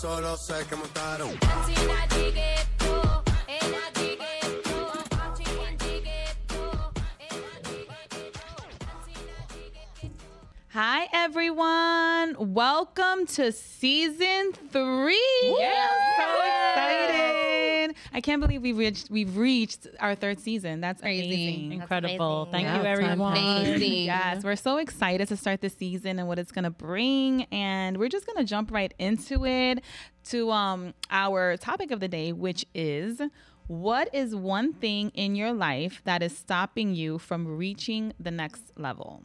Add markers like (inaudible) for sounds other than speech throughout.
solo sé que montaron. Hi, everyone. Welcome to season three. Yeah, so excited. I can't believe we've reached, we've reached our third season. That's Crazy. amazing. Incredible. amazing. Thank Yeah, you, everyone. amazing. Yes, we're so excited to start the season and what it's gonna bring, and we're just gonna jump right into it to um our topic of the day, which is what is one thing in your life that is stopping you from reaching the next level?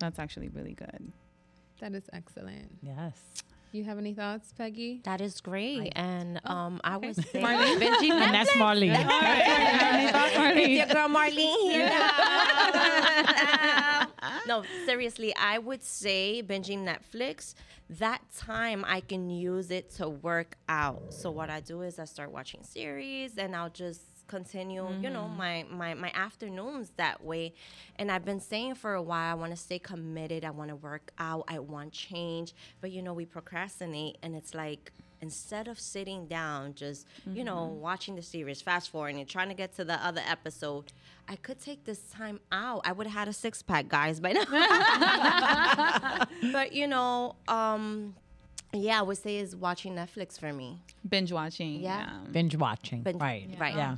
That's actually really good. That is excellent. Yes. You have any thoughts, Peggy? That is great. and um, I was saying, Marlene? (laughs) Benji And that's Marlene. It's your girl Marlene here. (laughs) no, seriously, I would say binging Netflix. That time I can use it to work out. So what I do is I start watching series, and I'll just continue, you know, my, my my afternoons that way. And I've been saying for a while, I want to stay committed. I want to work out. I want change. But you know, we procrastinate, and it's like instead of sitting down, just you know, watching the series, fast forwarding, and trying to get to the other episode, I could take this time out. I would have had a six pack, guys, by now. (laughs) but you know, um, yeah, I would say is watching Netflix for me. Binge watching. Yeah. Binge watching. Binge- right. right. Yeah.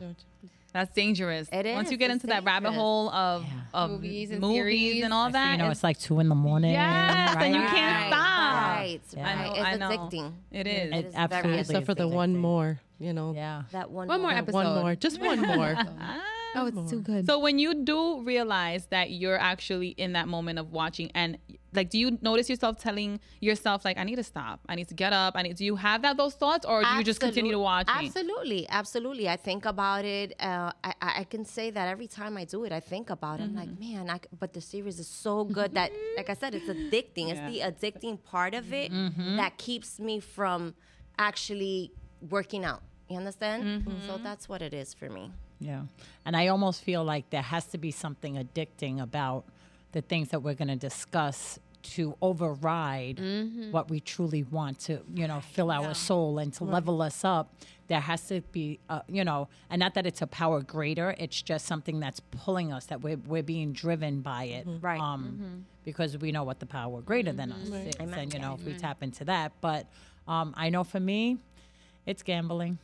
That's dangerous. It Once you get it's into that rabbit hole of, of Movies and movies and all that, you know, it's- it's like two in the morning. Yes, right? and you can't Right, stop. Right, Yeah. right. I know, It's I addicting. It is. It It is absolutely very So for the is one more, you know, Yeah. That one. One more more. episode. one more, just one (laughs) more. (laughs) Oh, it's too good. So when you do realize that you're actually in that moment of watching and like do you notice yourself telling yourself like I need to stop. I need to get up. I need do you have that those thoughts or do you just continue to watch? Absolutely, absolutely. I think about it. Uh, I, I I can say that every time I do it, I think about it. I'm like, Mm-hmm. man, I c but the series is so good that, like I said, it's addicting. It's the addicting part of it Mm-hmm. that keeps me from actually working out. You understand? Mm-hmm. So that's what it is for me. Yeah. And I almost feel like there has to be something addicting about the things that we're going to discuss to override what we truly want to, you know, fill our soul and to level us up. There has to be, uh, you know, and not that it's a power greater, it's just something that's pulling us, that we're, we're being driven by it. Right. Um, Because we know what the power greater than us is. And, you know, if we tap into that. But um, I know for me, it's gambling.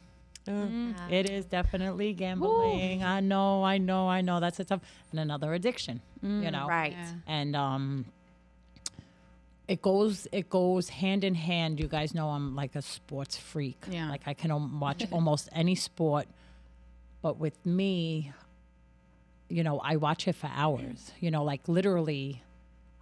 Mm. Mm-hmm. It is definitely gambling. I know, I know, I know. That's a tough and another addiction. you mm, know, Right. And um, it goes it goes hand in hand. You guys know I'm like a sports freak. Yeah. like I can watch (laughs) almost any sport, but with me, you know, I watch it for hours. You know, like literally,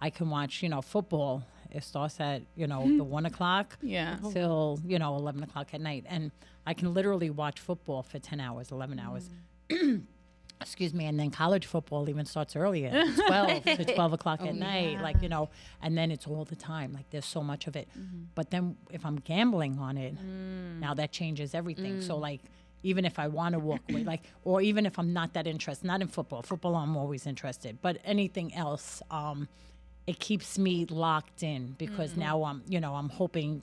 I can watch. You know, football. It starts at you know the (laughs) one o'clock Yeah. till you know 11 o'clock at night. And i can literally watch football for 10 hours 11 hours. Mm. (clears throat) Excuse me. And then college football even starts earlier (laughs) 12 to 12 o'clock oh, at night like you know and then it's all the time like there's so much of it. Mm-hmm. But then if i'm gambling on it mm. now that changes everything. So mm. like even if I want to walk away, like, (clears throat) or even if I'm not that interested, not in football. Football, I'm always interested, but anything else, um, it keeps me locked in because mm-hmm. now I'm, you know, I'm hoping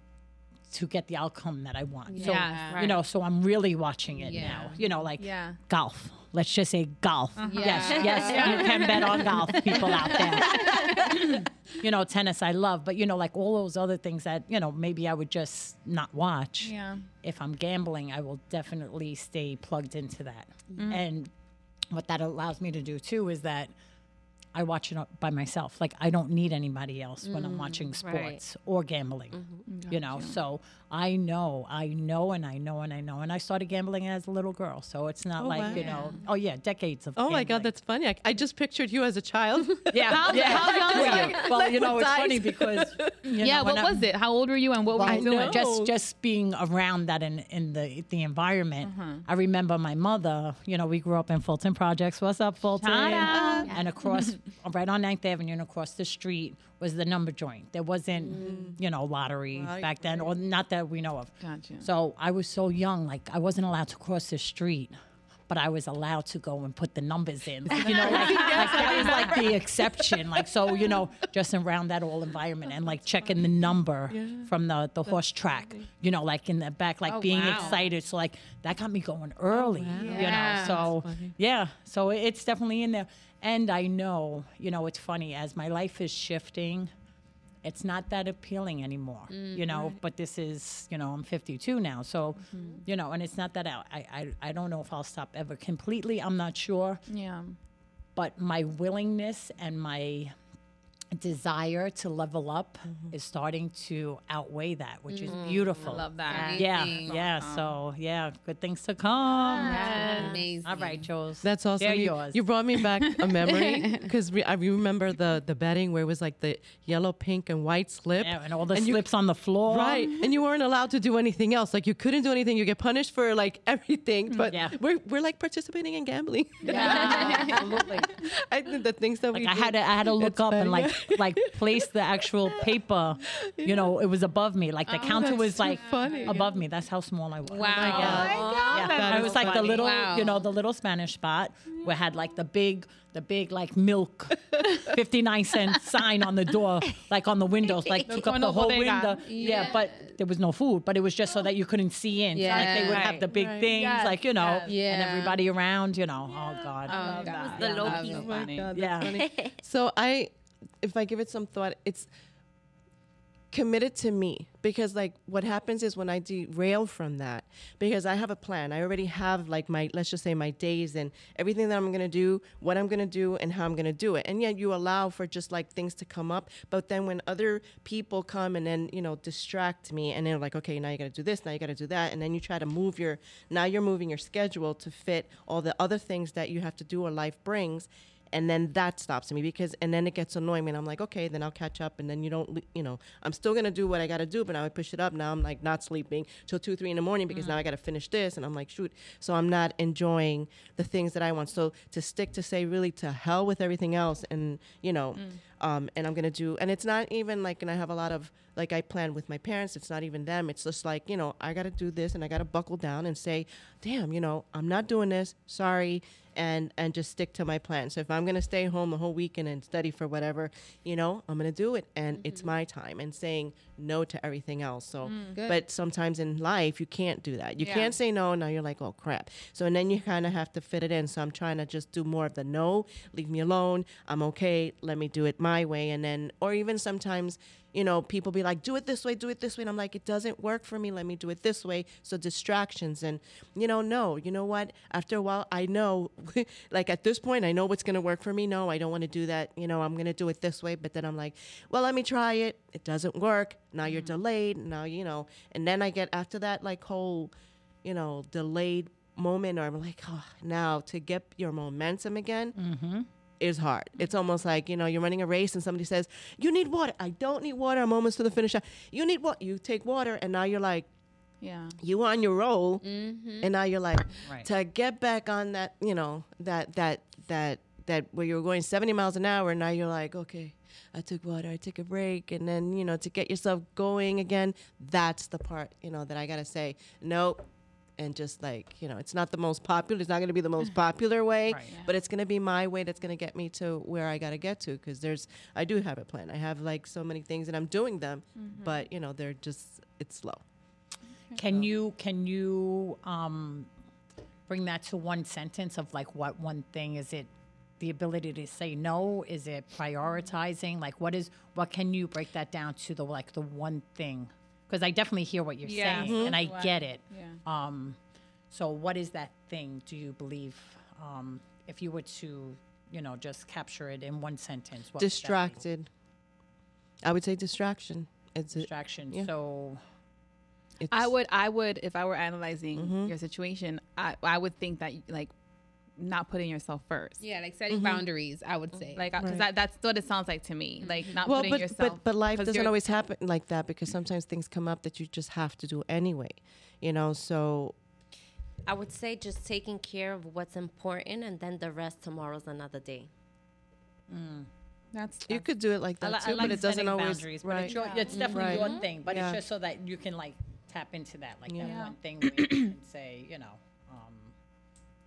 to get the outcome that I want. So, Yeah, you know, so I'm really watching it Yeah. now. You know, like Yeah. golf. Let's just say golf. Uh-huh. Yes, Yeah. yes, you (laughs) can bet on golf, people out there. (laughs) you know, tennis I love, but you know, like all those other things that you know maybe I would just not watch. Yeah. If I'm gambling, I will definitely stay plugged into that. Mm. And what that allows me to do too is that I watch it by myself. Like I don't need anybody else when I'm mm, watching sports or gambling. Mm-hmm. You know, so I know, I know, and I know, and I know. And I started gambling as a little girl, so it's not Oh, like you know, oh yeah, decades of. Oh my God, that's funny. I, I just pictured you as a child. (laughs) yeah. How, yeah. how young were you? well, you know, it's funny because you (laughs) Yeah, know, what when I- was it? How old were you and what were you doing? know. Just just being around that in, in the the environment. Uh-huh. I remember my mother. You know, we grew up in Fulton Projects. What's up, Fulton? And across, (laughs) right on 9th Avenue, and across the street was the number joint. There wasn't, mm. you know, lottery Right, back then, or not that we know of. Gotcha. So I was so young, like I wasn't allowed to cross the street but I was allowed to go and put the numbers in. (laughs) You know, like, like that was like the exception. Like so, you know, just around that whole environment and like checking the number from the the horse track. You know, like in the back, like Oh, being wow. excited. So like that got me going early. You Yeah. know, so yeah, so it's definitely in there. And I know, you know, it's funny as my life is shifting it's not that appealing anymore, mm, you know. But this is, you know, I'm 52 now, so, mm-hmm. you know, and it's not that I, I, I- I don't know if I'll stop ever completely. I'm not sure, Yeah. but my willingness and my desire to level up mm-hmm. is starting to outweigh that, which is mm, beautiful. Love that. Yeah, Amazing. yeah. So yeah, good things to come. Ah, amazing. All right, Jules. That's awesome. They're you, yours. you brought me back a (laughs) memory because re- I remember the the betting where it was like the yellow, pink, and white slip. yeah, and all the and you- slips on the floor. Right, and you weren't allowed to do anything else. Like you couldn't do anything. You get punished for like (laughs) everything. Mm, but Yeah. we're we're like participating in gambling. Yeah, absolutely. (laughs) I think the things that Like we I had to, I had to look It's up and like like place the actual paper. You know, it was above me. Like the oh, counter was like funny. above me. That's how small I was. Wow. Yeah, oh That it is was like the little, Wow. you know, the little Spanish spot where had like the big, the big like milk, (laughs) fifty nine cent sign on the door, like on the windows, like took up the whole bodega. window. Yeah. but there was no food, but it was just so that you couldn't see in. So, like they would have the big right. things, Yes, like you know, yes. and everybody around, you know. Oh God. Oh, God. The low Love key. Oh my funny. God, that's Yeah. funny. so I, if I give it some thought, it's committed to me because like what happens is when I derail from that because I have a plan. I already have like my let's just say my days and everything that I'm gonna do, what I'm gonna do, and how I'm gonna do it. And yet you allow for just like things to come up, but then when other people come and then you know distract me and they're like, okay, now you gotta do this, now you gotta do that, and then you try to move your now you're moving your schedule to fit all the other things that you have to do or life brings and then that stops me because and then it gets annoying and i'm like okay then i'll catch up and then you don't you know i'm still gonna do what i gotta do but now i push it up. Now i'm like not sleeping till 2 3 in the morning because now i gotta finish this and i'm like shoot. So i'm not enjoying the things that i want. So to stick to say really to hell with everything else and you know um, and i'm gonna do and it's not even like and i have a lot of like i plan with my parents it's not even them it's just like you know i gotta do this and i gotta buckle down and say damn you know i'm not doing this sorry and and just stick to my plan. So if I'm gonna stay home the whole weekend and study for whatever, you know, I'm gonna do it, and mm-hmm. it's my time. And saying no to everything else. So, mm, Good. but sometimes in life you can't do that. You Yeah. can't say no. Now you're like, oh crap. So and then you kind of have to fit it in. So I'm trying to just do more of the no. Leave me alone. I'm okay. Let me do it my way. And then, or even sometimes you know, people be like, do it this way, do it this way. And I'm like, it doesn't work for me. Let me do it this way. So distractions. And, you know, no, you know what? After a while, I know, (laughs) like at this point, I know what's going to work for me. No, I don't want to do that. You know, I'm going to do it this way. But then I'm like, well, let me try it. It doesn't work. Now you're mm-hmm. delayed. Now, you know, and then I get after that, like, whole, you know, delayed moment, or I'm like, oh, now to get your momentum again mm-hmm. Is hard. It's almost like, you know, you're running a race and somebody says, You need water. I don't need water. I'm almost to the finish line. You need what? You take water and now you're like, Yeah. you on your roll mm-hmm. and now you're like Right. to get back on that, you know, that that that that where you were going 70 miles an hour and now you're like, okay, I took water, I took a break and then, you know, to get yourself going again, that's the part, you know, that I got to say, nope. And just like, you know, it's not the most popular, it's not going to be the most (laughs) popular way, Right. but it's going to be my way that's going to get me to where I got to get to because there's I do have a plan. I have like so many things and I'm doing them, but you know, they're just it's slow. Can you can you um, bring that to one sentence of like what one thing is it? The ability to say no? Is it prioritizing? Like what is what can you break that down to the like the one thing? Because I definitely hear what you're Yeah. saying and I What- get it. Yeah. Um, so what is that thing? Do you believe um, if you were to you know just capture it in one sentence? What would distracted. I would say distraction. It's a, Distraction. Yeah. So it's I would, I would, if I were analyzing Mm-hmm. your situation, I, I would think that like not putting yourself first. Yeah, like setting mm-hmm. boundaries, I would say. Like, uh, because Right. that, that's what it sounds like to me. Mm-hmm. Like not well, putting but, yourself. but but life doesn't always happen like that because sometimes things come up that you just have to do anyway. You know, so I would say just taking care of what's important and then the rest tomorrow's another day. Mm. That's, you could do it like that li- too, like but it doesn't always boundaries, but right. it's, your, it's definitely Right. your thing. But Yeah. it's just so that you can like tap into that, like that Yeah. one thing where you can say, you know,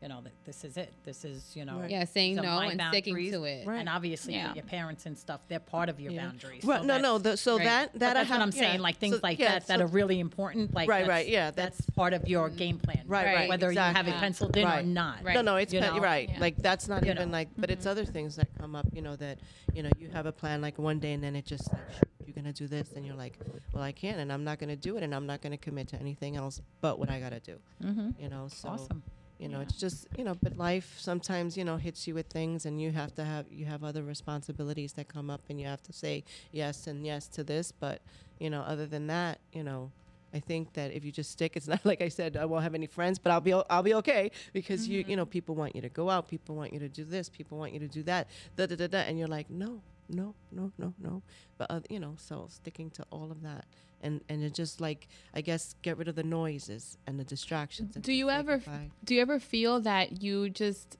you know, that this is it. This is, you know, Right. Yeah, saying no and sticking to it. Right. And obviously, Yeah. your parents and stuff, they're part of your Yeah. boundaries. Right, So no, no. The, so right. that but that I that's have, what I'm saying. yeah. Like things So- like yeah, that that are really important. Like Right, right, yeah, that's, that's- part of your game plan. Right, right, Whether you have it penciled in or not. Right. No, no, it's You know? right. Yeah. Like that's not You even know. like, but it's other things that come up. You know that you know you have a plan like one day and then it just like you're gonna do this and you're like, well, I can't and I'm not gonna do it and I'm not gonna commit to anything else but what I gotta do. Mm-hmm. You know, so Awesome. You know Yeah. it's just you know, but life sometimes you know hits you with things and you have to have you have other responsibilities that come up and you have to say yes and yes to this. But you know, other than that, you know. I think that if you just stick, it's (laughs) not like I said I won't have any friends, but I'll be o- I'll be okay because you you mm-hmm. know people want you to go out, people want you to do this, people want you to do that, da da da da, and you're like no no no no no, but uh, you know so sticking to all of that and and it just like I guess get rid of the noises and the distractions. and Do you ever goodbye. do you ever feel that you just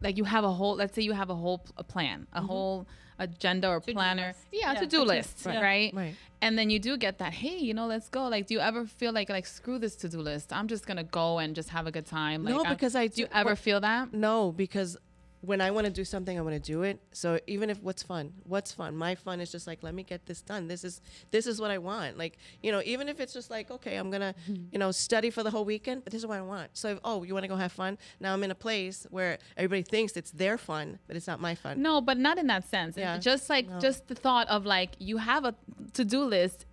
like you have a whole let's say you have a whole a plan, a whole agenda or planner. Yeah, Yeah, to-do to-do. list, Right. right? Right. And then you do get that, hey, you know, let's go. Like, do you ever feel like like screw this to-do list? I'm just gonna go and just have a good time. Like, No, because I do you ever what- feel that? No, because when I want to do something, I want to do it. So even if what's fun, what's fun? My fun is just like let me get this done. This is this is what I want. Like you know, even if it's just like okay, I'm gonna (laughs) you know study for the whole weekend, but this is what I want. So if, oh, you want to go have fun? Now I'm in a place where everybody thinks it's their fun, but it's not my fun. No, but not in that sense. Yeah. Just like No. just the thought of like you have a to-do list,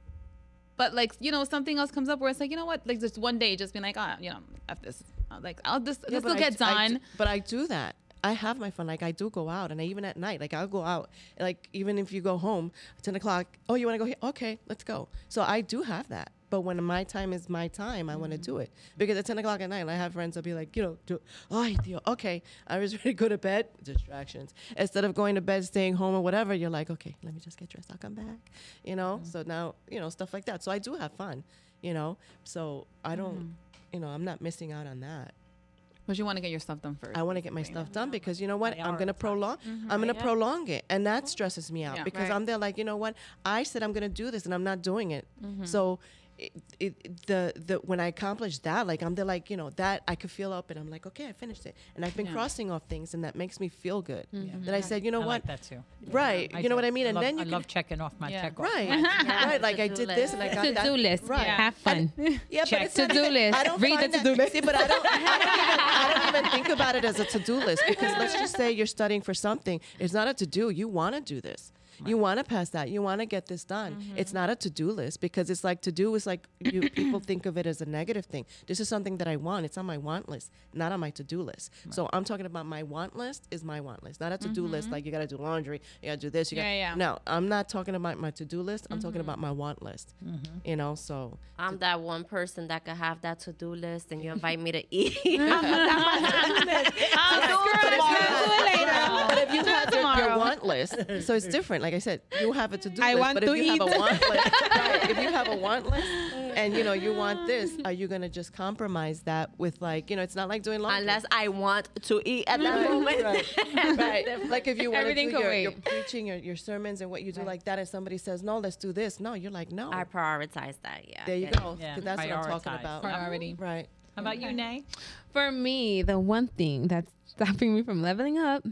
but like you know something else comes up where it's like you know what, like just one day, just being like, ah, you know, f this. Like I'll just Yeah, this will get I done. but I do that. I have my fun. Like I do go out, and I, even at night, like I'll go out. Like even if you go home, ten o'clock. Oh, you want to go here? Okay, let's go. So I do have that. But when my time is my time, I want to do mm. it because at ten o'clock at night, I have friends. I'll be like, you know, do, oh, okay, I was (laughs) ready to go to bed. Distractions. Instead of going to bed, staying home or whatever, you're like, okay, let me just get dressed. I'll come back. You know. Mm. So now, you know, stuff like that. So I do have fun. You know. So I don't. Mm. You know, I'm not missing out on that. But you want to get your stuff done first. I want to get my stuff done because you know what? I'm going to Prioritize. prolong. Mm-hmm. I'm going to prolong it, and that stresses me out Yeah. because Right. I'm there like, you know what? I said I'm going to do this, and I'm not doing it. Mm-hmm. So, it, it, the the when I accomplish that, like I'm the like, you know, that I could feel up, and I'm like, okay, I finished it, and I've been Yeah. crossing off things, and that makes me feel good. Mm-hmm. That I said, you know I what? like that too. Right. you know do. what I mean? And love, then you I can, love checking off my Yeah. check off. right, Yeah, (laughs) right. Like I to-do did this, and I got that. To-do list. Right. Have fun. (laughs) Yeah, but Check it's not to-do list. I don't Read the to-do list. See, but I don't, I don't even, I don't even think about it as a to-do list because let's just (laughs) say you're studying for something. It's not a to-do. You want to do this. You want to pass that. You want to get this done. It's not a to-do list because it's like to-do is like you people think of it as a negative thing. This is something that I want. It's on my want list, not on my to-do list. So I'm talking about my want list is my want list, not a to-do list like you got to do laundry, you got to do this. You Yeah, gotta, yeah. No, I'm not talking about my to-do list. I'm talking about my want list. You know, so I'm that one person that could have that to-do list, and you (laughs) invite me to (laughs) eat. (laughs) I'm But if you have your, your Tomorrow. want list, so it's different. Like I said, you have a to-do I list. want but if to you have a want list, (laughs) right, if you have a want list, (laughs) and you know you want this, are you gonna just compromise that with like you know it's not like doing laundry. Unless I want to eat at that moment. right, (laughs) right. Like if you want to do Everything can your, your preaching, your, your sermons, and what you do like that, and somebody says no, let's do this. No, you're like no. I prioritize that. Yeah. there you Yeah. go. Yeah, 'Cause that's what I'm talking about. Priority. Right. How about you, Nay? For me, the one thing that's stopping me from leveling up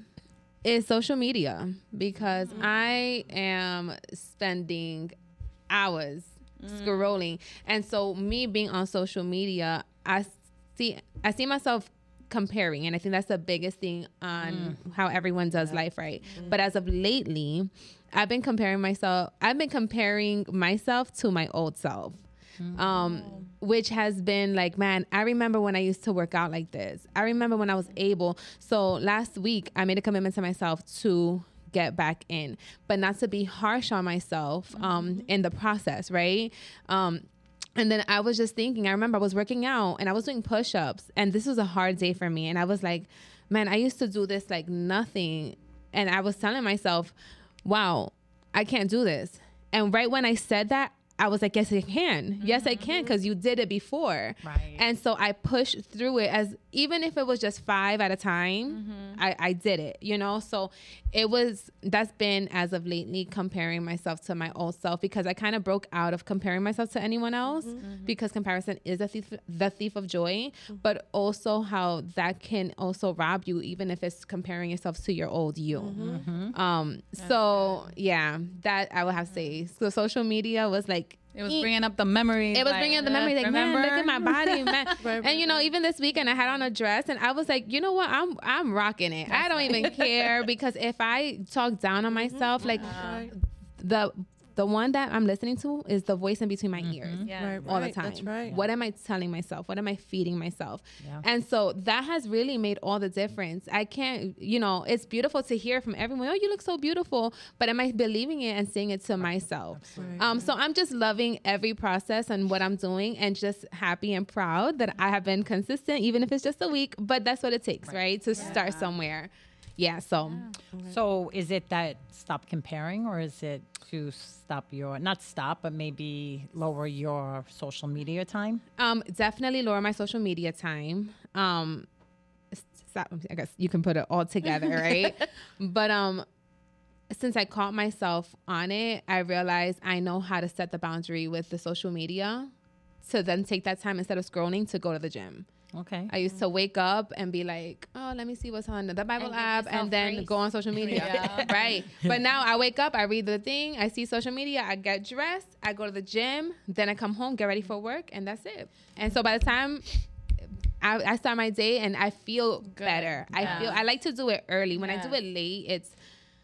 is social media because mm-hmm. I am spending hours mm. scrolling. And so me being on social media, I see I see myself comparing and I think that's the biggest thing on mm. how everyone does life, right? Mm. But as of lately, I've been comparing myself I've been comparing myself to my old self um, which has been like, man, I remember when I used to work out like this. I remember when I was able. So last week, I made a commitment to myself to get back in, but not to be harsh on myself um, in the process, right? Um, and then I was just thinking, I remember I was working out and I was doing push ups, and this was a hard day for me. And I was like, man, I used to do this like nothing. And I was telling myself, wow, I can't do this. And right when I said that, I was like, yes, I can. Yes, I can mm-hmm. because you did it before. Right. And so I pushed through it as even if it was just five at a time, mm-hmm. I, I did it, you know? So it was, that's been as of lately comparing myself to my old self because I kind of broke out of comparing myself to anyone else mm-hmm. because comparison is a thief, the thief of joy, but also how that can also rob you, even if it's comparing yourself to your old you. Um, so yeah, that I would have to say. So social media was like, It was bringing up the memories. it was like, bringing up the memory, like remember? man, look at my body, (laughs) man. Right, and you know, even this weekend, I had on a dress, and I was like, you know what, I'm I'm rocking it. I don't even (laughs) care because if I talk down on myself, mm-hmm. like Right. the the one that I'm listening to is the voice in between my ears Yeah. Right, all the time. That's right. What am I telling myself? What am I feeding myself? Yeah. And so that has really made all the difference. I can't, you know, it's beautiful to hear from everyone, oh, you look so beautiful. But am I believing it and saying it to myself? Um, so I'm just loving every process and what I'm doing and just happy and proud that I have been consistent, even if it's just a week. But that's what it takes, right? To start somewhere. Yeah. So So is it that stop comparing, or is it to stop your not stop, but maybe lower your social media time? Um, definitely lower my social media time. Um, stop, I guess you can put it all together, (laughs) right? but um, since I caught myself on it, I realized I know how to set the boundary with the social media to then take that time instead of scrolling to go to the gym. Okay. I used to wake up and be like, oh, let me see what's on the Bible And app and then grace. go on social media. Yeah. (laughs) right. (laughs) But now I wake up, I read the thing, I see social media, I get dressed, I go to the gym, then I come home, get ready for work, and that's it. And so by the time I, I start my day and I feel better, yeah. I feel I like to do it early. When I do it late, it's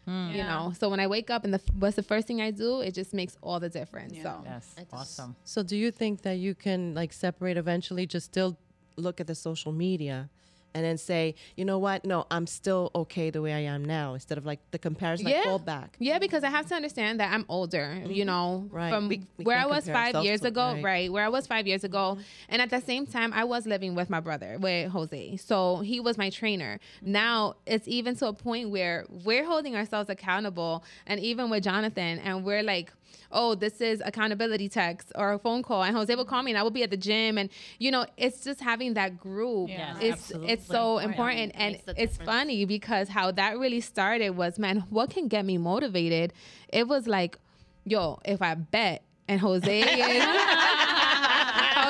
you Yeah. know. So when I wake up and the what's the first thing I do, it just makes all the difference. Yeah. So Yes. Awesome. So do you think that you can like separate eventually, just still look at the social media and then say, you know what? No, I'm still okay the way I am now instead of like the comparison, like Yeah. fall back. Yeah, because I have to understand that I'm older, you know, Mm-hmm. Right. from We- we where I was five years ago, right. right. Where I was five years ago. And at the same time, I was living with my brother, with Jose. So he was my trainer. Now it's even to a point where we're holding ourselves accountable. And even with Jonathan, and we're like, oh, this is accountability text or a phone call. And Jose will call me and I will be at the gym. And, you know, it's just having that group. Yeah. It's, it's so Absolutely. important. And Makes the it's difference. funny because how that really started was, man, what can get me motivated? It was like, yo, if I bet and Jose (laughs) is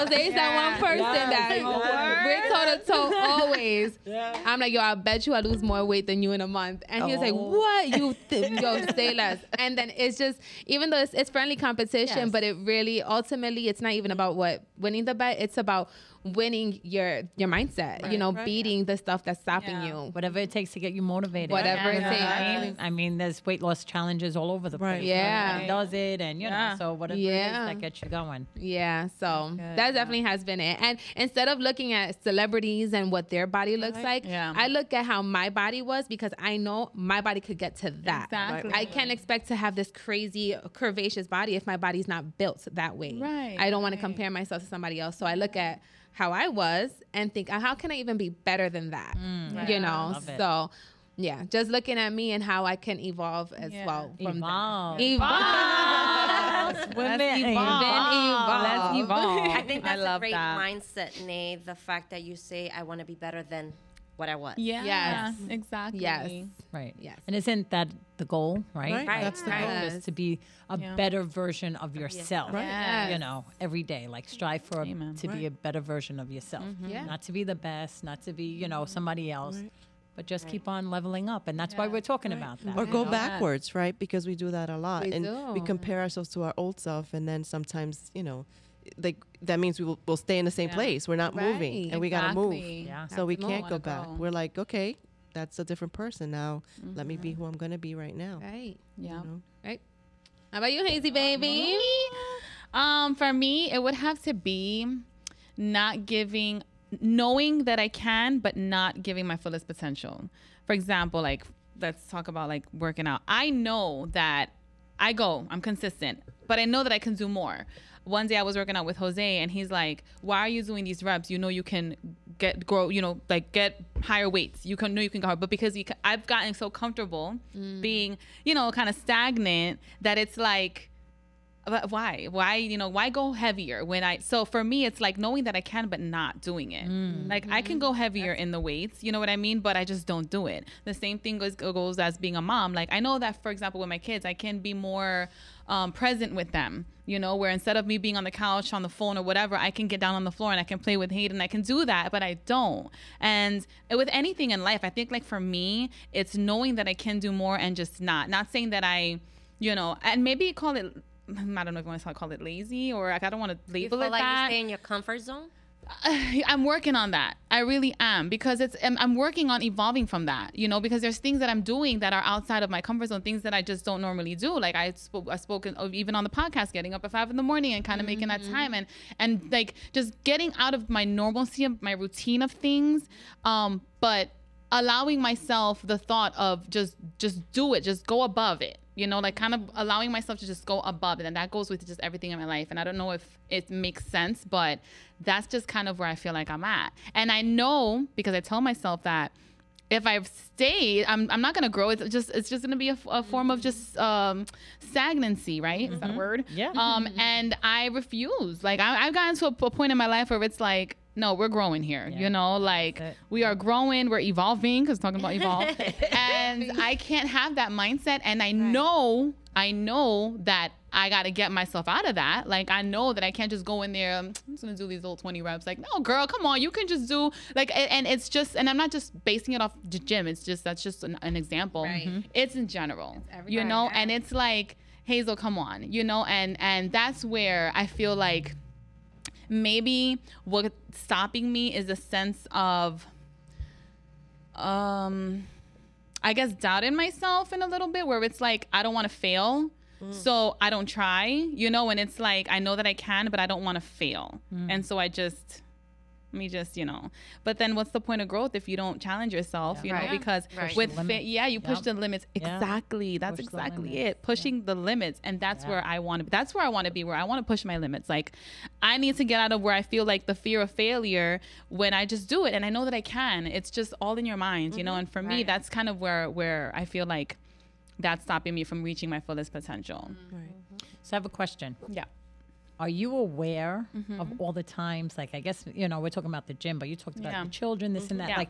Jose is that one person that we're toe to toe (laughs) always. I'm like, yo, I bet you I lose more weight than you in a month. And he was like, Oh. what? You, (laughs) th- yo, say less. And then it's just, even though it's, it's friendly competition, Yes. but it really, ultimately, it's not even about what winning the bet. It's about winning your your mindset. you know, right. beating the stuff that's stopping Yeah. you. Whatever it takes to get you motivated. Whatever You it I takes. mean? I mean, there's weight loss challenges all over the Right. place. Yeah. Everybody does it, and you Yeah. know, so whatever it Yeah. is that gets you going. Yeah, so good, that yeah. definitely has been it. And instead of looking at celebrities and what their body looks like, Yeah. I look at how my body was because I know my body could get to that. Exactly. I can't expect to have this crazy curvaceous body if my body's not built that way. Right, I don't want to compare myself to somebody else. So I look at how I was and think, uh, how can I even be better than that? Mm. You Yeah. know, so yeah, just looking at me and how I can evolve as Yeah. well from Evolve. that. Evolve. Women Let's evolve. Let's evolve. I think that's love a great that. mindset, Nay. The fact that you say, I want to be better than what I was. Yeah. Yes. Exactly. Yes. Right. Yes. And isn't that the goal, right? Right. Right. That's the Right. goal. Yes. Just to be a Yeah. better version of yourself. Right. Yes. You know, every day, like strive for Amen. to be a better version of yourself. Mm-hmm. Yeah. Not to be the best, not to be, you know, mm-hmm. somebody else, Right. but just Right. keep on leveling up. And that's why we're talking about that. Or go Yeah. backwards, right? Because we do that a lot, We and we compare ourselves to our old self, and then sometimes, you know, like that means we will we'll stay in the same Yeah. place. We're not moving, Right. and we gotta move. Yeah. So we can't go back. go. We're like, okay, that's a different person now. Let me be who I'm gonna be right now. Right. Yeah. know? Right. How about you, Hazy baby? Um, for me, it would have to be not giving, knowing that I can, but not giving my fullest potential. For example, like let's talk about like working out. I know that I go, I'm consistent, but I know that I can do more. One day I was working out with Jose, and he's like, "Why are you doing these reps? You know you can get grow, you know, like get higher weights. You can know you can go hard, but because you I've gotten so comfortable mm. being, you know, kind of stagnant that it's like." But why? Why, you know, why go heavier when I, so for me, it's like knowing that I can, but not doing it. Like I can go heavier in the weights, you know what I mean? But I just don't do it. The same thing goes, goes as being a mom. Like I know that, for example, with my kids, I can be more um, present with them, you know, where instead of me being on the couch, on the phone or whatever, I can get down on the floor and I can play with Hayden. I can do that, but I don't. And with anything in life, I think like for me, it's knowing that I can do more and just not. Not saying that I, you know, and maybe call it. (laughs) I don't know if you want to call it lazy or like I don't want to label You feel it like that. you stay in your comfort zone? (sighs) I'm working on that. I really am because it's I'm, I'm working on evolving from that. You know, because there's things that I'm doing that are outside of my comfort zone, things that I just don't normally do. Like I spoke, I spoken of even on the podcast, getting up at five in the morning and kind of making that time and and like just getting out of my normalcy of my routine of things. Um, but allowing myself the thought of just just do it, just go above it. You know, like kind of allowing myself to just go above it, and that goes with just everything in my life. And I don't know if it makes sense, but that's just kind of where I feel like I'm at. And I know because I tell myself that if I've stayed, I'm, I'm not gonna grow. It's just it's just gonna be a, a form of just um, stagnancy, right? Is that a word? Yeah. Um, and I refuse. Like I, I've gotten to a, a point in my life where it's like, no, we're growing here. Yeah. You know, like we are growing, we're evolving. Because talking about evolve, (laughs) and I can't have that mindset. And I know, I know that I got to get myself out of that. Like I know that I can't just go in there. I'm just gonna do these little 20 reps. Like no, girl, come on, you can just do like. And, it's just, and I'm not just basing it off the gym. It's just that's just an, an example. Right. Mhm. It's in general, every- you know. Right, And it's like Hazel, come on, you know. And and that's where I feel like maybe what's stopping me is a sense of um i guess doubting myself in a little bit where it's like i don't want to fail so i don't try you know and it's like i know that i can but i don't want to fail and so i just let me just you know. But then what's the point of growth if you don't challenge yourself you know Right. because Right. with the fa- limit. yeah you push Yep. the limits. Yeah. exactly. That's Push exactly it. Pushing the limits. And that's Yeah. where i want to that's where i want to be where i want to push my limits. Like i need to get out of where i feel like the fear of failure when i just do it. And i know that i can. It's just all in your mind you know? Mm-hmm. And for me that's kind of where where i feel like that's stopping me from reaching my fullest potential. Right. Mm-hmm. So I have a question. yeah Are you aware Mm-hmm. of all the times, like I guess you know we're talking about the gym, but you talked about Yeah. the children, this and that. Yeah. Like,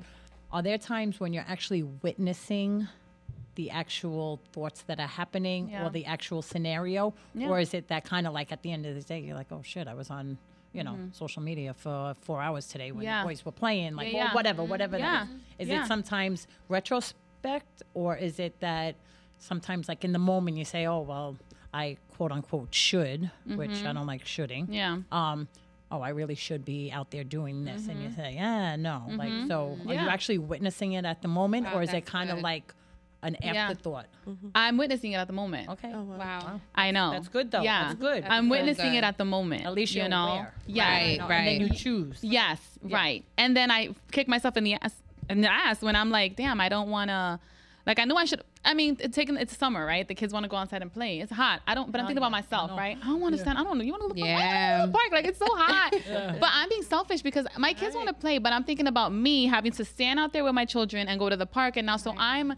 are there times when you're actually witnessing the actual thoughts that are happening Yeah. or the actual scenario, or is it that kind of like at the end of the day you're like, oh shit, I was on. You know, social media for four hours today when Mm-hmm. Yeah. the boys were playing, like Yeah, well, yeah. whatever, whatever. Yeah. That is. Is it sometimes retrospect, or is it that sometimes, like in the moment, you say, "Oh, well, I quote unquote should," which I don't like shoulding Mm-hmm. yeah um, oh, I really should be out there doing this, and you say, yeah, no. Like, so are you Mm-hmm. Actually witnessing it at the moment, Wow, or is it kind of like an Yeah. afterthought? i'm witnessing it at the moment Okay, Wow. i know that's good though. yeah That's good. i'm so witnessing it at the moment At least you're know aware. yeah Right, You know, And then right. you choose. Yes, right. And then I kick myself in the ass in the ass when I'm like, damn, I don't wanna like I know I should I mean, it's taking it's summer, right? The kids want to go outside and play. It's hot. I don't but I'm thinking about myself, right? I don't want to stand. I don't know. You want to look Yeah. wanna go to the park like it's so (laughs) hot. But I'm being selfish because my kids want to play, but I'm thinking about me having to stand out there with my children and go to the park and now so I'm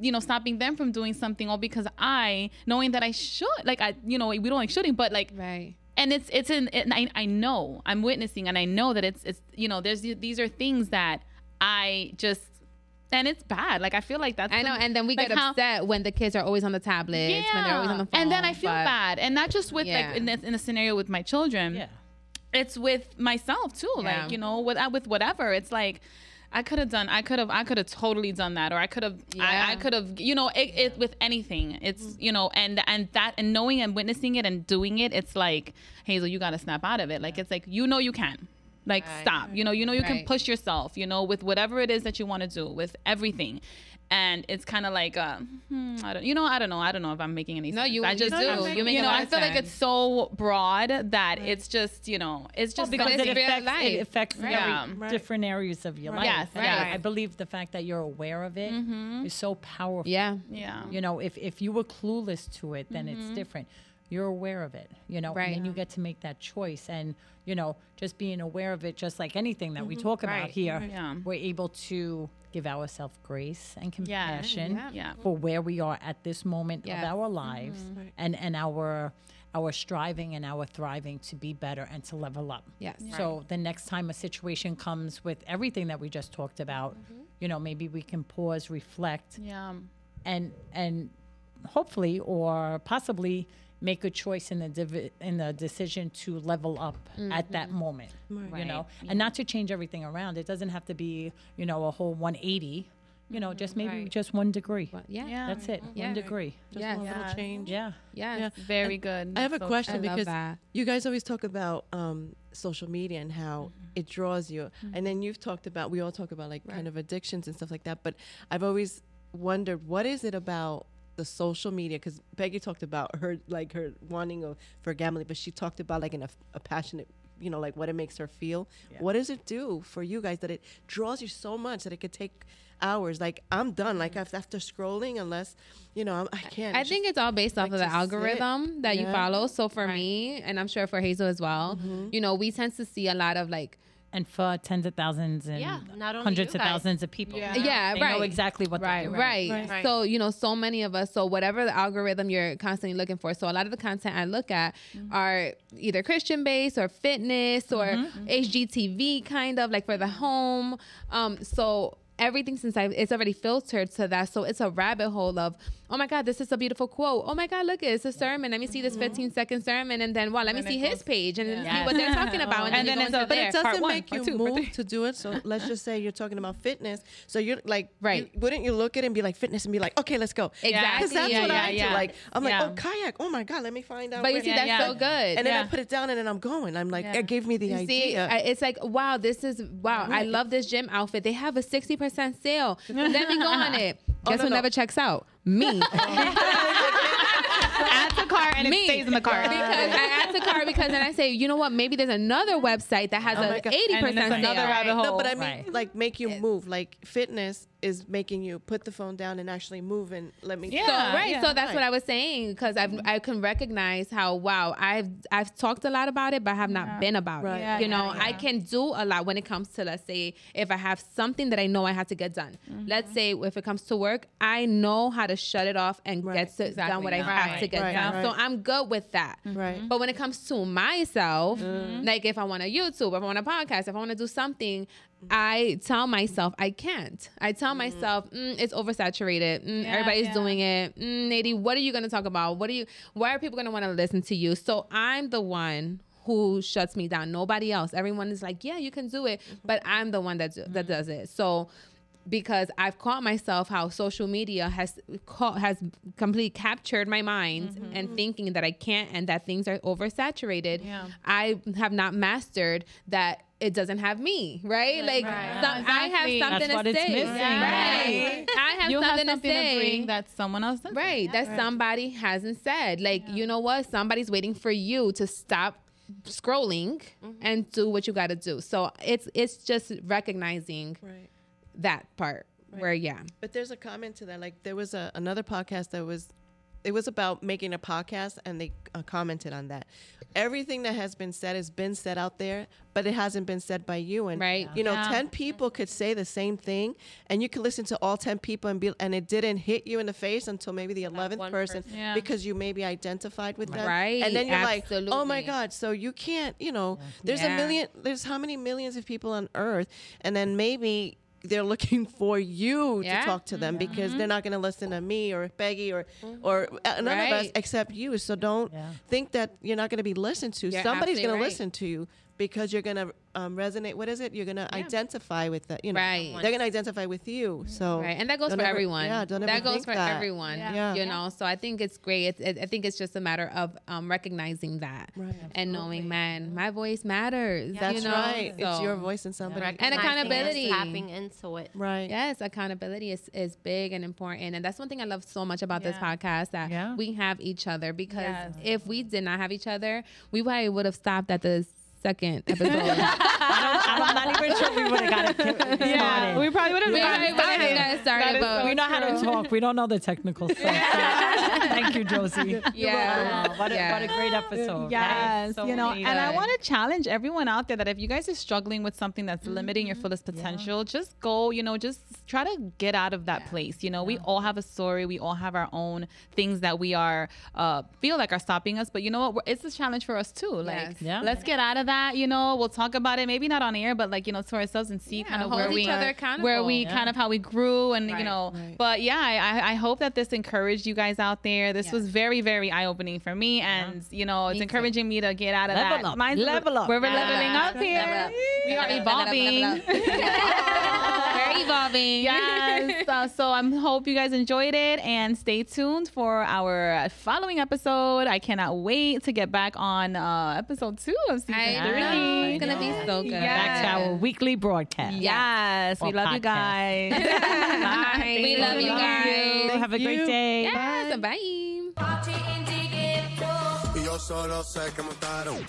you know stopping them from doing something all because I knowing that I should like I you know we don't like shooting but like Right. and it's it's in and I, I know i'm witnessing and i know that it's it's you know there's these are things that i just and it's bad like i feel like that's I know, the- and then we like get how- upset when the kids are always on the tablets, when they're always on the phone. and then i feel but- bad and not just with Yeah. like in this in a scenario with my children Yeah. it's with myself too Yeah. like you know with uh, with whatever it's like I could have done. I could have. I could have totally done that, or I could have. Yeah. I, I could have. You know, it, it with anything. It's you know, and and that and knowing and witnessing it and doing it. It's like Hazel, you got to snap out of it. Like it's like you know you can. Like Right. stop. You know, you know you can push yourself. You know, with whatever it is that you want to do, with everything. And it's kind of like, uh, hmm, I don't, you know, I don't know, I don't know if I'm making any No, sense. you- I you just, do. I'm- You make you a know, lot I of feel like sense. it's so broad that it's just, you know, it's just because it's it something- real affects, life. it affects Right. very Yeah. Right. different areas of your life. Yes, And yes. I, I believe the fact that you're aware of it is Mm-hmm. so powerful. Yeah. yeah. You know, if, if you were clueless to it, then Mm-hmm. it's different. You're aware of it, you know, Right. and then you get to make that choice. And, you know, just being aware of it, just like anything that we mm-hmm. talk about Right. here, Yeah. we're able to give ourselves grace and compassion yeah. Yeah. for where we are at this moment Yes. of our mm-hmm. lives Right. and and our our striving and our thriving to be better and to level up. Yes. So the next time a situation comes with everything that we just talked about, mm-hmm. you know, maybe we can pause, reflect, Yeah. and and hopefully or possibly make a choice in the divi- in the decision to level up at that moment you Right. know and not to change everything around it doesn't have to be you know a whole 180 you know just maybe Right. just one degree But yeah. Yeah. that's it Yeah. one degree Just Yes. one little change. yeah Yes. Yeah. Very good. I have a So- question because that. you guys always talk about um, social media and how Mm-hmm. it draws you, and then you've talked about we all talk about like kind of addictions and stuff like that. But I've always wondered what is it about the social media? Because Peggy talked about her like her wanting of, for gambling, but she talked about like in a, a passionate. You know, like what it makes her feel. Yeah. What does it do for you guys that it draws you so much that it could take hours? Like I'm done. Like af- after scrolling, unless you know I'm, I can't. I It's think it's all based off like of the to sit. algorithm that you follow. So for me, and I'm sure for Hazel as well, mm-hmm. you know, we tend to see a lot of like, and for tens of thousands and Yeah, not hundreds of thousands of people Yeah. yeah, they right. know exactly what Right, they're doing. Right. Right. Right. So, you know, so many of us, so whatever the algorithm you're constantly looking for. So, a lot of the content I look at are either Christian based or fitness or HGTV kind of like for the home. Um, so, everything since I it's already filtered to that. So, it's a rabbit hole of, oh my God, this is a beautiful quote. Oh my God, look, it's a sermon. Let me see this 15 second sermon. And then, wow, let me see his page and then Yeah. see what they're talking about. And, And then, then you go it's a- But it doesn't Part one, make you two, move to do it. So let's just say you're talking about fitness. So you're like, Right. you- wouldn't you look at it and be like fitness and be like, okay, let's go. Exactly. Because that's Yeah, what yeah, I yeah. do. Like I'm Yeah. like, oh kayak. Oh my god, let me find out. But you see, Yeah, that's yeah. so good. and then I put it down and then I'm going. I'm like, Yeah. it gave me the You idea. See, it's like, wow, this is wow. I love this gym outfit. They have a sixty percent sale. (laughs) Let me go on it. (laughs) Oh, Guess no, who no. never checks out? Me. (laughs) Add to cart and Me. it stays in the cart. because I add to cart because then I say, you know what? Maybe there's another website that has Oh my a eighty percent. there's sale. another rabbit hole. no, but I mean, Right. like make you move. Like fitness is making you put the phone down and actually move and let me. Yeah. So right, yeah. so that's what I was saying because I I can recognize how wow I've I've talked a lot about it, but I have not been about Right. it. Yeah, you know, yeah, I can do a lot when it comes to let's say if I have something that I know I have to get done. Mm-hmm. Let's say if it comes to work, I know how to shut it off and Right. get to, Exactly, done what I yeah. have to get Right, done. right. So I'm good with that. Right. But when it comes to myself, Mm-hmm. like if I want a YouTube, if I want a podcast, if I want to do something, I tell myself I can't. I tell myself mm, it's oversaturated. Mm, Yeah, everybody's yeah. doing it. Mm, Nadie, what are you going to talk about? What are you? Why are people going to want to listen to you? So I'm the one who shuts me down. Nobody else. Everyone is like, yeah, you can do it, but I'm the one that do, that does it. So because I've caught myself how social media has caught, has completely captured my mind mm-hmm. and thinking that I can't and that things are oversaturated. Yeah. I have not mastered that it doesn't have me, right? like right. some- I have Exactly. something That's to what it's say. missing, Right. right? I have you have something, something to say. bring that someone else doesn't. Right, that somebody hasn't said. Like, you know what? Somebody's waiting for you to stop scrolling mm-hmm. and do what you got to do. So it's it's just recognizing Right. That part where yeah. But there's a comment to that. Like there was a, another podcast that was, it was about making a podcast, and they uh, commented on that. Everything that has been said has been said out there, but it hasn't been said by you. And Right. you know, Yeah. ten people could say the same thing, and you could listen to all ten people and be, and it didn't hit you in the face until maybe the eleventh person, person. Yeah. because you maybe identified with them. Right, And then you're like, oh my. God. So you can't, you know, there's a million, there's how many millions of people on earth, and then maybe. They're looking (laughs) for you Yeah. to talk to them mm-hmm. because mm-hmm. they're not going to listen to me or Peggy or mm-hmm. or uh, none of us except you. So don't Yeah. think that you're not going to be listened to. You're Somebody's going right. to listen to you because you're going to um, resonate. What is it? You're going to identify with that. You know, Right. they're going to identify with you. So Right, and that goes for ever- everyone. Yeah, don't ever that goes think for that. everyone. Yeah. you know. So I think it's great. It's, it, I think it's just a matter of um, recognizing that Right. and knowing, man, my voice matters. That's you know? right. it's your voice and somebody. And accountability. tapping into it. Right. Yes, accountability is, is big and important. And that's one thing I love so much about this podcast that Yeah. we have each other because Yes. if we did not have each other, we probably would have stopped at the second (laughs) episode. I'm not even sure we would have got it (laughs) started. Yeah, we probably would have We gotten already would've started. got started, That is but so we know how to talk. We don't know the technical stuff. so (laughs) Thank you, Josie. Yeah. What, a, what a great episode. Yes, So you know, many, and I want to challenge everyone out there that if you guys are struggling with something that's limiting your fullest potential, just go, you know, just try to get out of that place. You know, we all have a story, we all have our own things that we are uh, feel like are stopping us, but you know what? It's a challenge for us too. Like, Yes. Yeah. let's get out of that. You know, we'll talk about it, maybe not on air, but like you know, to ourselves and see Yeah, kind of where we where we accountable. kind of how we grew and you know. Right. But yeah, I, I- I hope that this encouraged you guys out there. This Yes. was very very eye opening for me, and you know, it's Me too. encouraging me to get out of Level that. up. Mine's- Level up. We're Level leveling up. up here. Level up. We are Level up, level up, evolving. (laughs) (laughs) level evolving. yes. (laughs) Uh, so I hope you guys enjoyed it and stay tuned for our following episode. I cannot wait to get back on uh, episode two of season I three. know. It's gonna be so good. Back to our weekly broadcast. Yes, we Or love you guys. (laughs) Bye. We love you guys. Have a great day. Yes, bye. Y yo solo sé que montaron.